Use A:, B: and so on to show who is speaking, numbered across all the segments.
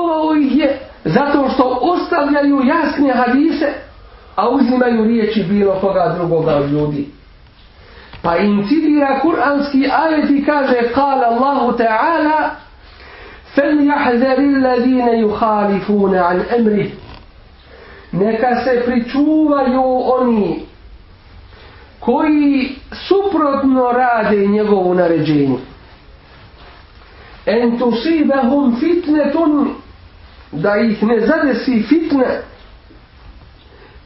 A: djelovao ih je zato što ostavljaju jasne hadise, a uzimaju riječi bilo koga drugoga od ljudi. Pa im citira kuranski ajet i kaže kala Allahu Ta'ala فَلْيَحْذَرِ الَّذِينَ يُخَالِفُونَ عَنْ أَمْرِهِ Neka se pričuvaju oni koji suprotno rade njegovu naređenju. En tusibahum fitnetun da ih ne zadesi fitne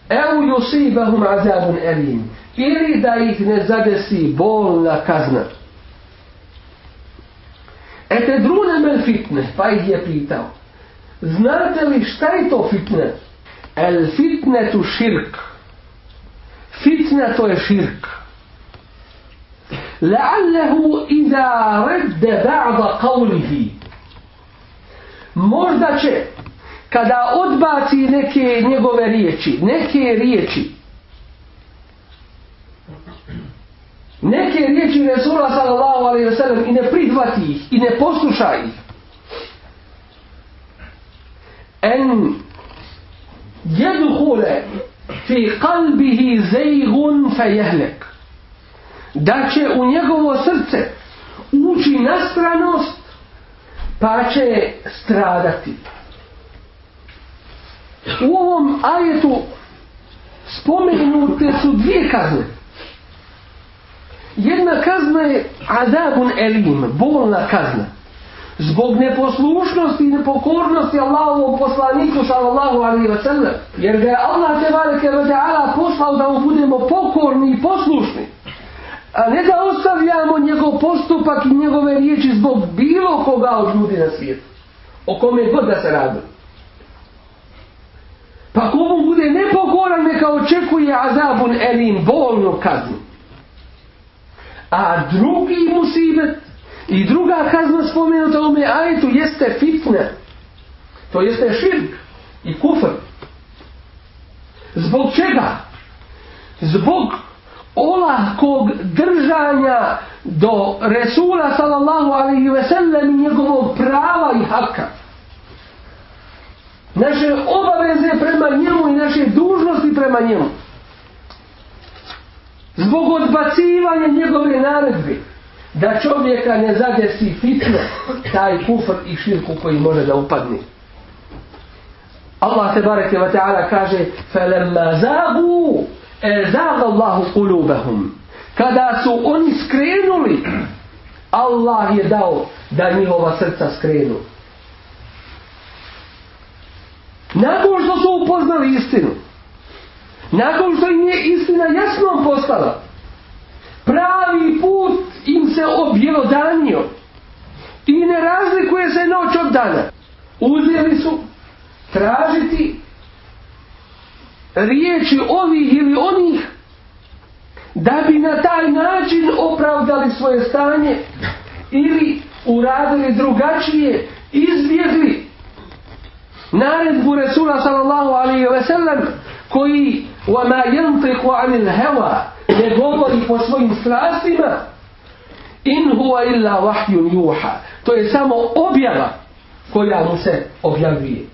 A: eu yusibahum azabun elim ili da ih ne zadesi bolna kazna. Ete drune men fitne, pa ih je pitao. Znate li šta je to fitne? El fitne tu širk. Fitna to je širk. La'allahu iza redde ba'da qavlihi. Možda će, kada odbaci neke njegove riječi, neke riječi, neke riječi Resula sallallahu alaihi wa sallam i ne prihvati ih i ne posluša ih, en jedhule fi kalbihi zejgun fe jehlek. Da će u njegovo srce ući nastranost pa će stradati. U ovom ajetu spomenute su dvije kazne. Jedna kazna je adabun elim, bolna kazna zbog neposlušnosti i nepokornosti Allahovom poslaniku sallallahu alaihi wa sallam jer ga je Allah te bareke ta'ala poslao da mu budemo pokorni i poslušni a ne da ostavljamo njegov postupak i njegove riječi zbog bilo koga od ljudi na svijetu o kome god da se radi pa komu bude nepokoran neka očekuje azabun elim bolnu kaznu a drugi musibet I druga kazna spomenuta u ome ajetu jeste fitne. To jeste širk i kufr. Zbog čega? Zbog olahkog držanja do Resula sallallahu alaihi ve sellem i njegovog prava i haka naše obaveze prema njemu i naše dužnosti prema njemu. Zbog odbacivanja njegove naredbe da čovjeka ne zadesi fitno taj kufr i širku koji može da upadne. Allah te bareke ve taala kaže: "Falamma zagu, ezaga Allahu qulubahum." Kada su oni skrenuli, Allah je dao da njihova srca skrenu. Nakon što su upoznali istinu nakon što im je istina jasno postala pravi put im se objelodanio i ne razlikuje se noć od dana. Uzeli su tražiti riječi ovih ili onih da bi na taj način opravdali svoje stanje ili uradili drugačije, izbjegli naredbu Resula sallallahu alaihi ve sellem koji وَمَا يَنْطِقُ عَنِ الْهَوَا ne govori po svojim strastima in huwa illa wahyun yuha to je samo objava koja mu se objavljuje